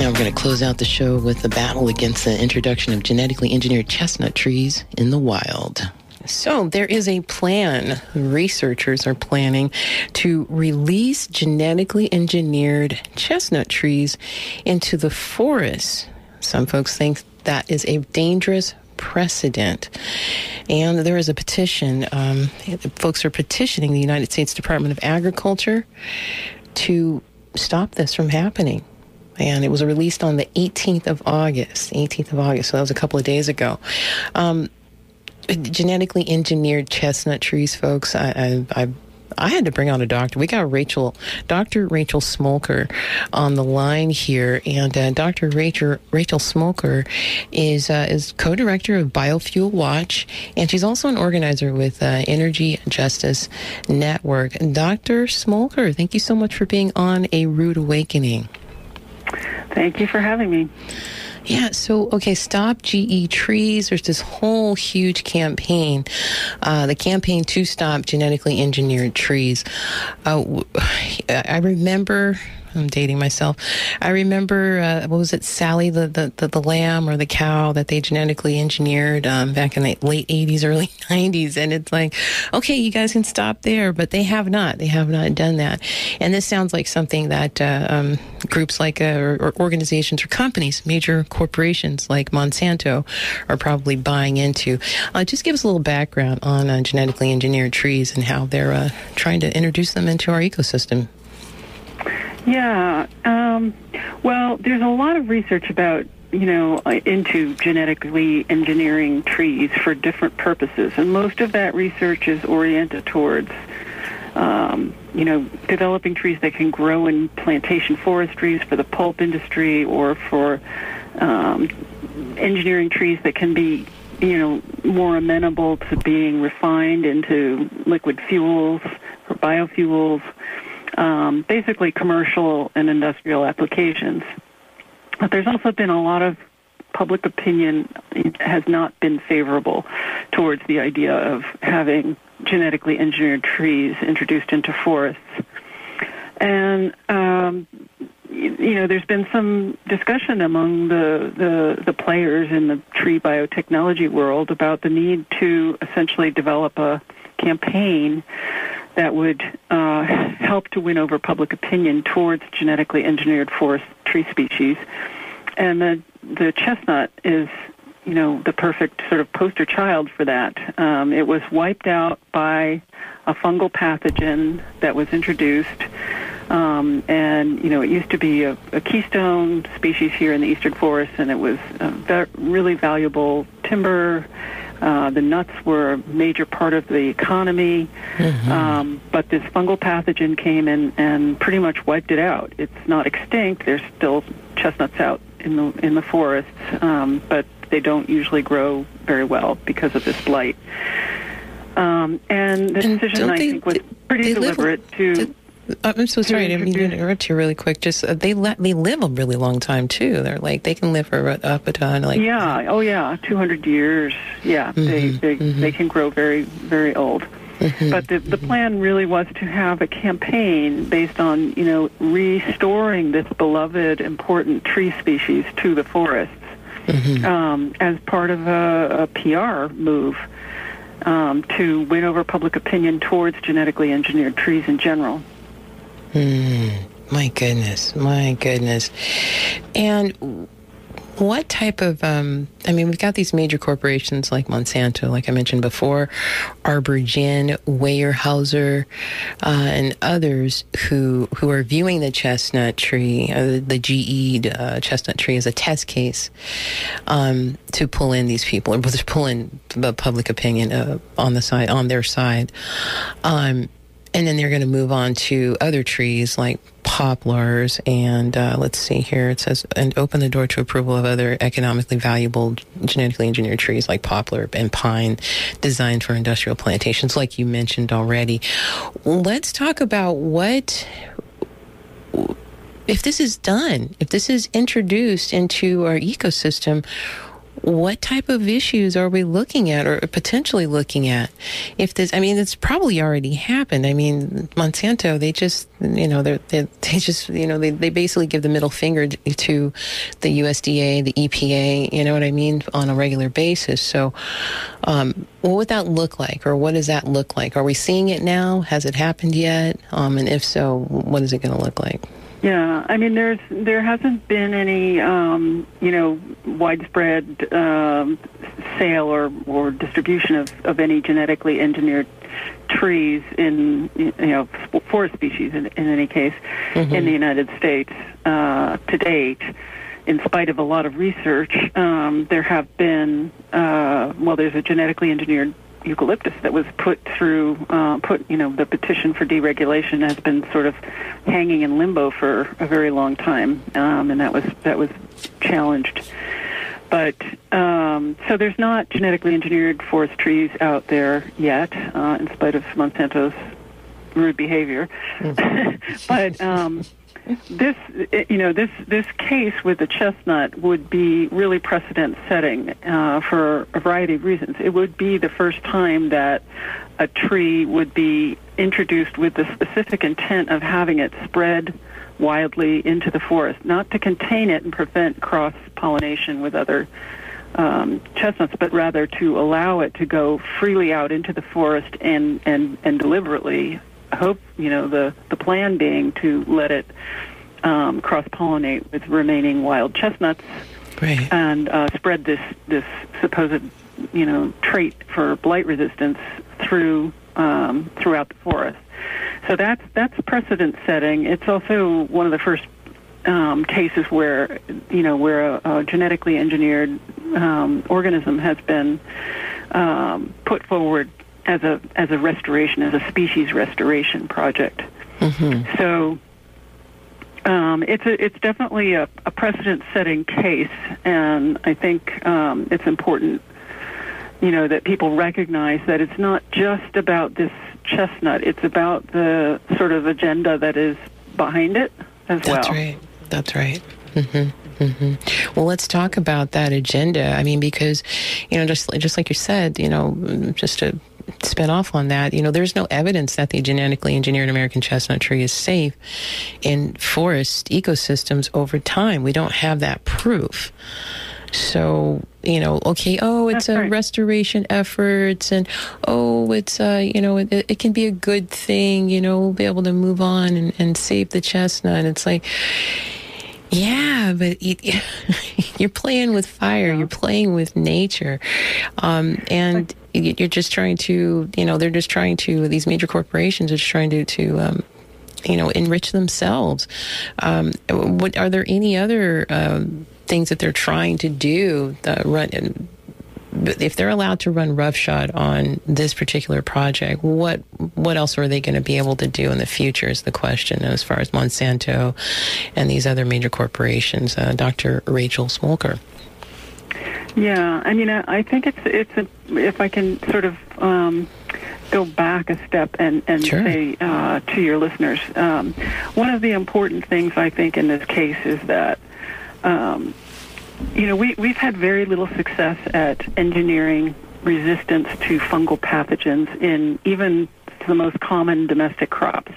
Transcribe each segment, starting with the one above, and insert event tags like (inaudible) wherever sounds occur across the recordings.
Now we're going to close out the show with the battle against the introduction of genetically engineered chestnut trees in the wild. So, there is a plan. Researchers are planning to release genetically engineered chestnut trees into the forest. Some folks think that is a dangerous precedent. And there is a petition. Um, folks are petitioning the United States Department of Agriculture to stop this from happening. And it was released on the 18th of August. 18th of August, so that was a couple of days ago. Um, genetically engineered chestnut trees, folks. I, I, I had to bring on a doctor. We got Rachel, Dr. Rachel Smolker, on the line here, and uh, Dr. Rachel Rachel Smolker is uh, is co-director of Biofuel Watch, and she's also an organizer with uh, Energy Justice Network. Dr. Smolker, thank you so much for being on A Rude Awakening. Thank you for having me. Yeah, so okay, stop GE trees. There's this whole huge campaign, uh, the campaign to stop genetically engineered trees. Uh, (sighs) I remember I'm dating myself. I remember uh, what was it, Sally, the, the, the the lamb or the cow that they genetically engineered um, back in the late '80s, (laughs) early '90s, and it's like, okay, you guys can stop there, but they have not. They have not done that, and this sounds like something that uh, um, groups like uh, or, or, organizations or companies, major corporations like Monsanto, are probably buying into. Uh, just give us a little background on uh, genetically engineered trees and how they're uh, trying to introduce them into our ecosystem. Yeah. Um, well, there's a lot of research about you know into genetically engineering trees for different purposes, and most of that research is oriented towards. Um, you know, developing trees that can grow in plantation forestries for the pulp industry or for um, engineering trees that can be, you know, more amenable to being refined into liquid fuels or biofuels um, basically commercial and industrial applications. But there's also been a lot of public opinion has not been favorable towards the idea of having genetically engineered trees introduced into forests. And um, you know, there's been some discussion among the, the, the players in the tree biotechnology world about the need to essentially develop a campaign that would uh, help to win over public opinion towards genetically engineered forest tree species. And the, the chestnut is, you know, the perfect sort of poster child for that. Um, it was wiped out by a fungal pathogen that was introduced. Um, and you know, it used to be a, a, keystone species here in the eastern forest, and it was a ve- really valuable timber uh, the nuts were a major part of the economy, mm-hmm. um, but this fungal pathogen came in and pretty much wiped it out. It's not extinct. There's still chestnuts out in the in the forests, um, but they don't usually grow very well because of this blight. Um, and the decision, I think, was pretty deliberate live, to I'm so sorry. I to interrupt you really quick. Just uh, they let they live a really long time too. They're like they can live for up a ton. Like yeah, oh yeah, 200 years. Yeah, mm-hmm, they they, mm-hmm. they can grow very very old. Mm-hmm, but the the mm-hmm. plan really was to have a campaign based on you know restoring this beloved important tree species to the forests mm-hmm. um, as part of a, a PR move. Um, to win over public opinion towards genetically engineered trees in general. Mm, my goodness, my goodness. And what type of um, i mean we've got these major corporations like monsanto like i mentioned before ArborGen weyerhaeuser uh, and others who who are viewing the chestnut tree uh, the ge uh, chestnut tree as a test case um, to pull in these people or to pull in the public opinion uh, on the side on their side um, and then they're going to move on to other trees like poplars and uh, let's see here. It says and open the door to approval of other economically valuable genetically engineered trees like poplar and pine designed for industrial plantations like you mentioned already. Let's talk about what if this is done if this is introduced into our ecosystem what type of issues are we looking at or potentially looking at? If this, I mean, it's probably already happened. I mean, Monsanto, they just, you know, they (laughs) they just, you know, they, they basically give the middle finger to the USDA, the EPA, you know what I mean, on a regular basis. So, um, what would that look like, or what does that look like? Are we seeing it now? Has it happened yet? Um, and if so, what is it going to look like? Yeah, I mean, there's there hasn't been any, um, you know, widespread um, sale or or distribution of of any genetically engineered trees in you know forest species in, in any case mm-hmm. in the United States uh, to date. In spite of a lot of research, um, there have been uh, well, there's a genetically engineered eucalyptus that was put through uh, put you know the petition for deregulation has been sort of hanging in limbo for a very long time um, and that was that was challenged but um, so there's not genetically engineered forest trees out there yet uh, in spite of Monsanto's rude behavior mm. (laughs) but um, this you know this this case with the chestnut would be really precedent setting uh, for a variety of reasons. It would be the first time that a tree would be introduced with the specific intent of having it spread wildly into the forest, not to contain it and prevent cross pollination with other um, chestnuts, but rather to allow it to go freely out into the forest and and and deliberately hope you know the the plan being to let it um, cross pollinate with remaining wild chestnuts Great. and uh, spread this this supposed you know trait for blight resistance through um, throughout the forest. So that's that's precedent setting. It's also one of the first um, cases where you know where a, a genetically engineered um, organism has been um, put forward as a as a restoration, as a species restoration project. Mm-hmm. So um, it's a, it's definitely a, a precedent-setting case, and I think um, it's important, you know, that people recognize that it's not just about this chestnut; it's about the sort of agenda that is behind it as That's well. That's right. That's right. Mm-hmm. Mm-hmm. Well, let's talk about that agenda. I mean, because you know, just just like you said, you know, just to spin off on that, you know, there's no evidence that the genetically engineered American chestnut tree is safe in forest ecosystems over time. We don't have that proof. So, you know, okay, oh, it's That's a right. restoration effort, and oh, it's, uh, you know, it, it, can be a good thing, you know, we'll be able to move on and, and save the chestnut. It's like, yeah, but (laughs) you're playing with fire. You're playing with nature, um, and you're just trying to. You know, they're just trying to. These major corporations are just trying to to. Um, you know, enrich themselves. Um, what are there any other um, things that they're trying to do? Run if they're allowed to run roughshod on this particular project, what what else are they going to be able to do in the future? Is the question as far as Monsanto and these other major corporations. Uh, Dr. Rachel Smolker. Yeah, I mean, I think it's it's a, if I can sort of um, go back a step and and sure. say uh, to your listeners, um, one of the important things I think in this case is that. Um, you know, we, we've had very little success at engineering resistance to fungal pathogens in even the most common domestic crops.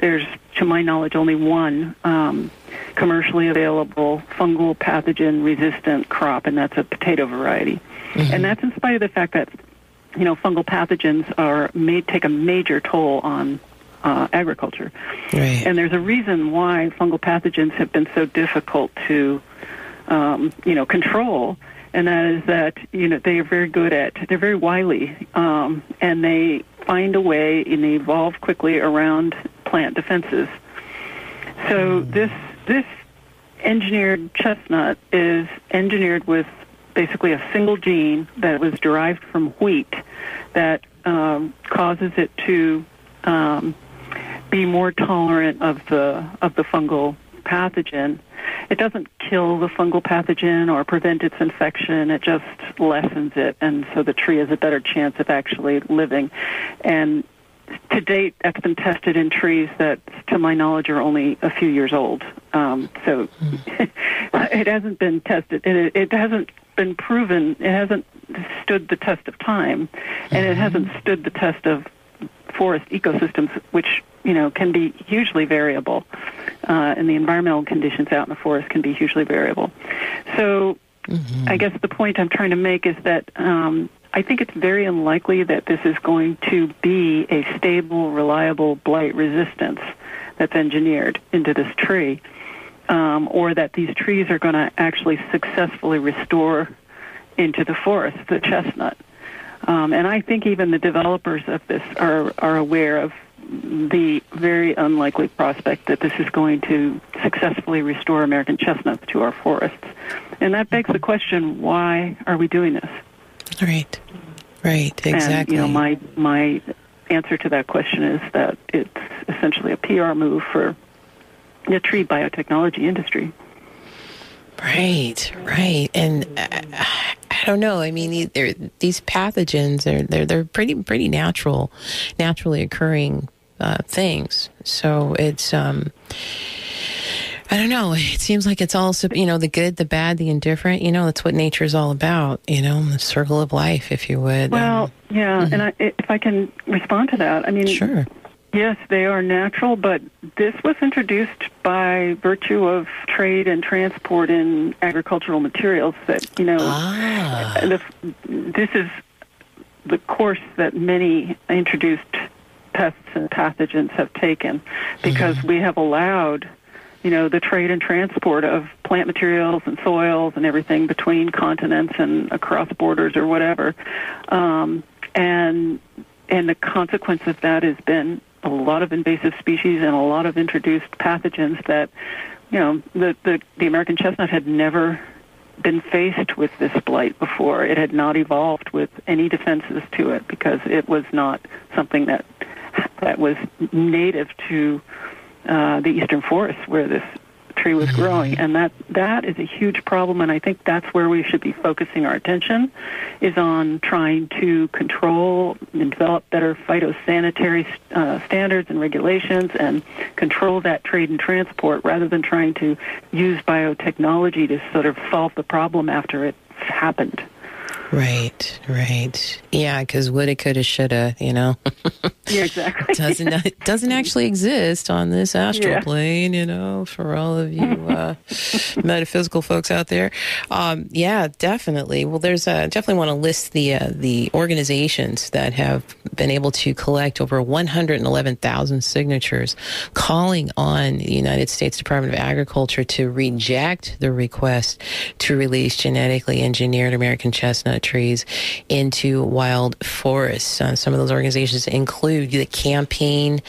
There's, to my knowledge, only one um, commercially available fungal pathogen resistant crop, and that's a potato variety. Mm-hmm. And that's in spite of the fact that, you know, fungal pathogens are made take a major toll on uh, agriculture. Right. And there's a reason why fungal pathogens have been so difficult to um, you know, control, and that is that you know they are very good at they're very wily, um, and they find a way and they evolve quickly around plant defenses. So this this engineered chestnut is engineered with basically a single gene that was derived from wheat that um, causes it to um, be more tolerant of the of the fungal pathogen it doesn't kill the fungal pathogen or prevent its infection. It just lessens it, and so the tree has a better chance of actually living. And to date, that's been tested in trees that, to my knowledge, are only a few years old. Um, so mm. (laughs) it hasn't been tested. It, it hasn't been proven. It hasn't stood the test of time, and it hasn't stood the test of forest ecosystems, which you know can be hugely variable, uh, and the environmental conditions out in the forest can be hugely variable. So, mm-hmm. I guess the point I'm trying to make is that um, I think it's very unlikely that this is going to be a stable, reliable blight resistance that's engineered into this tree, um, or that these trees are going to actually successfully restore into the forest the chestnut. Um, and I think even the developers of this are, are aware of the very unlikely prospect that this is going to successfully restore American chestnuts to our forests. And that begs the question, why are we doing this? Right. Right, exactly. And, you know, my my answer to that question is that it's essentially a PR move for the tree biotechnology industry. Right, right, and uh, I don't know. I mean, these pathogens are they're they're pretty pretty natural, naturally occurring uh, things. So it's um, I don't know. It seems like it's all, you know, the good, the bad, the indifferent. You know, that's what nature is all about. You know, the circle of life, if you would. Well, um, yeah, mm-hmm. and I, if I can respond to that, I mean, sure. Yes, they are natural, but this was introduced by virtue of trade and transport in agricultural materials. That you know, ah. the, this is the course that many introduced pests and pathogens have taken, because mm-hmm. we have allowed you know, the trade and transport of plant materials and soils and everything between continents and across borders or whatever. Um, and and the consequence of that has been a lot of invasive species and a lot of introduced pathogens that, you know, the, the, the American chestnut had never been faced with this blight before. It had not evolved with any defenses to it because it was not something that that was native to uh, the eastern forests where this tree was growing, and that that is a huge problem. And I think that's where we should be focusing our attention, is on trying to control and develop better phytosanitary uh, standards and regulations, and control that trade and transport, rather than trying to use biotechnology to sort of solve the problem after it's happened. Right, right. Yeah, because woulda, coulda, shoulda, you know. (laughs) yeah, exactly. doesn't doesn't actually exist on this astral yeah. plane, you know, for all of you uh, (laughs) metaphysical folks out there. Um, yeah, definitely. Well, there's uh, definitely want to list the uh, the organizations that have been able to collect over 111,000 signatures, calling on the United States Department of Agriculture to reject the request to release genetically engineered American chestnut trees into wild forests. Uh, some of those organizations include the campaign,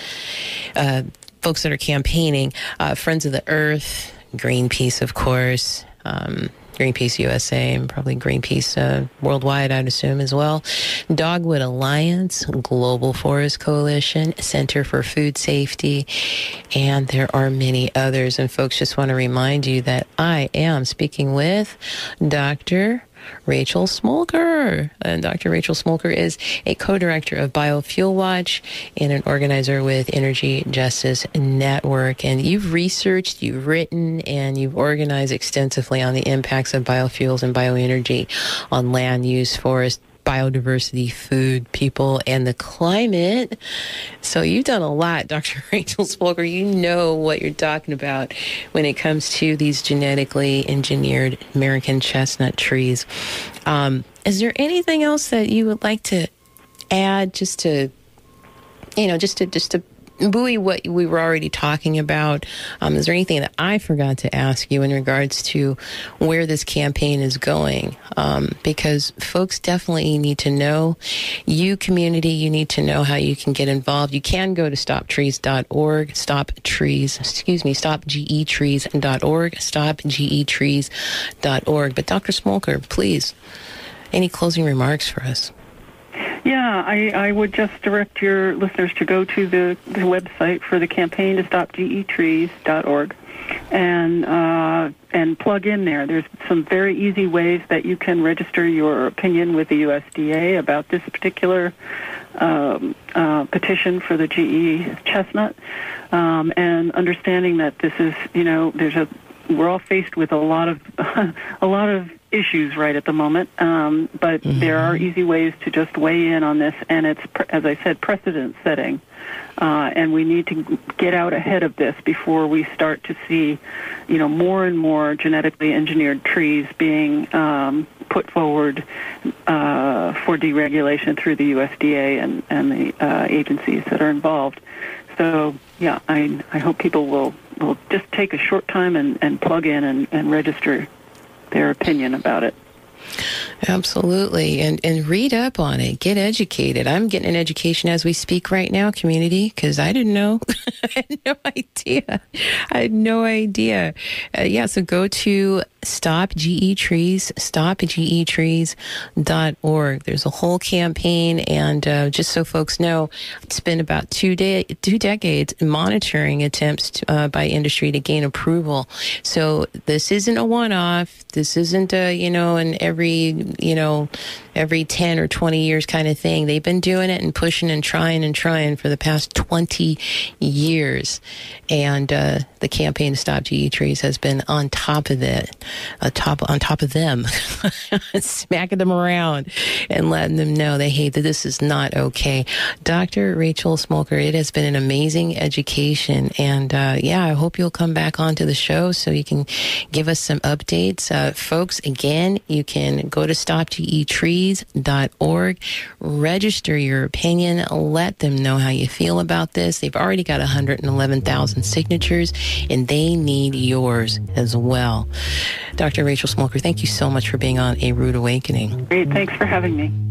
uh, folks that are campaigning, uh, Friends of the Earth, Greenpeace, of course. Um, Greenpeace USA and probably Greenpeace uh, worldwide, I'd assume as well. Dogwood Alliance, Global Forest Coalition, Center for Food Safety, and there are many others. And folks, just want to remind you that I am speaking with Dr. Rachel Smolker. And Dr. Rachel Smolker is a co-director of Biofuel Watch and an organizer with Energy Justice Network. And you've researched, you've written, and you've organized extensively on the impacts of biofuels and bioenergy on land use, forest, biodiversity, food, people, and the climate. So you've done a lot, (laughs) Dr. Rachel Smolker. You know what you're talking about when it comes to these genetically engineered American chestnut trees. Um, is there anything else that you would like to add just to, you know, just to, just to buoy what we were already talking about. Um, is there anything that I forgot to ask you in regards to where this campaign is going? Um, because folks definitely need to know. You community, you need to know how you can get involved. You can go to stoptrees.org, stop trees, excuse me, stopgetrees.org, stopgetrees.org. But Dr. Smolker, please, any closing remarks for us? Yeah, I, I would just direct your listeners to go to the, the website for the campaign to stop getrees.org and uh, and plug in there. There's some very easy ways that you can register your opinion with the USDA about this particular um, uh, petition for the GE chestnut, um, and understanding that this is you know there's a we're all faced with a lot of (laughs) a lot of issues right at the moment, um, but mm-hmm. there are easy ways to just weigh in on this, and it's, as I said, precedent setting. Uh, and we need to get out ahead of this before we start to see, you know, more and more genetically engineered trees being um, put forward uh, for deregulation through the USDA and, and the uh, agencies that are involved. So, yeah, I, I hope people will, will just take a short time and, and plug in and, and register their opinion about it. Absolutely. And and read up on it. Get educated. I'm getting an education as we speak right now, community, because I didn't know. (laughs) I had no idea. I had no idea. Uh, yeah, so go to Stop GE Trees, stopgetrees.org. There's a whole campaign, and uh, just so folks know, it's been about two day, two decades monitoring attempts to, uh, by industry to gain approval. So this isn't a one-off. This isn't a you know an every you know every 10 or 20 years kind of thing. They've been doing it and pushing and trying and trying for the past 20 years. And uh, the campaign to stop GE trees has been on top of it, on top, on top of them, (laughs) smacking them around and letting them know they hate that this is not okay. Dr. Rachel Smolker, it has been an amazing education. And uh, yeah, I hope you'll come back onto the show so you can give us some updates. Uh, folks, again, you can go to Stop GE Trees trees.org. Register your opinion. Let them know how you feel about this. They've already got 111,000 signatures and they need yours as well. Dr. Rachel Smolker, thank you so much for being on A Rude Awakening. Great. Thanks for having me.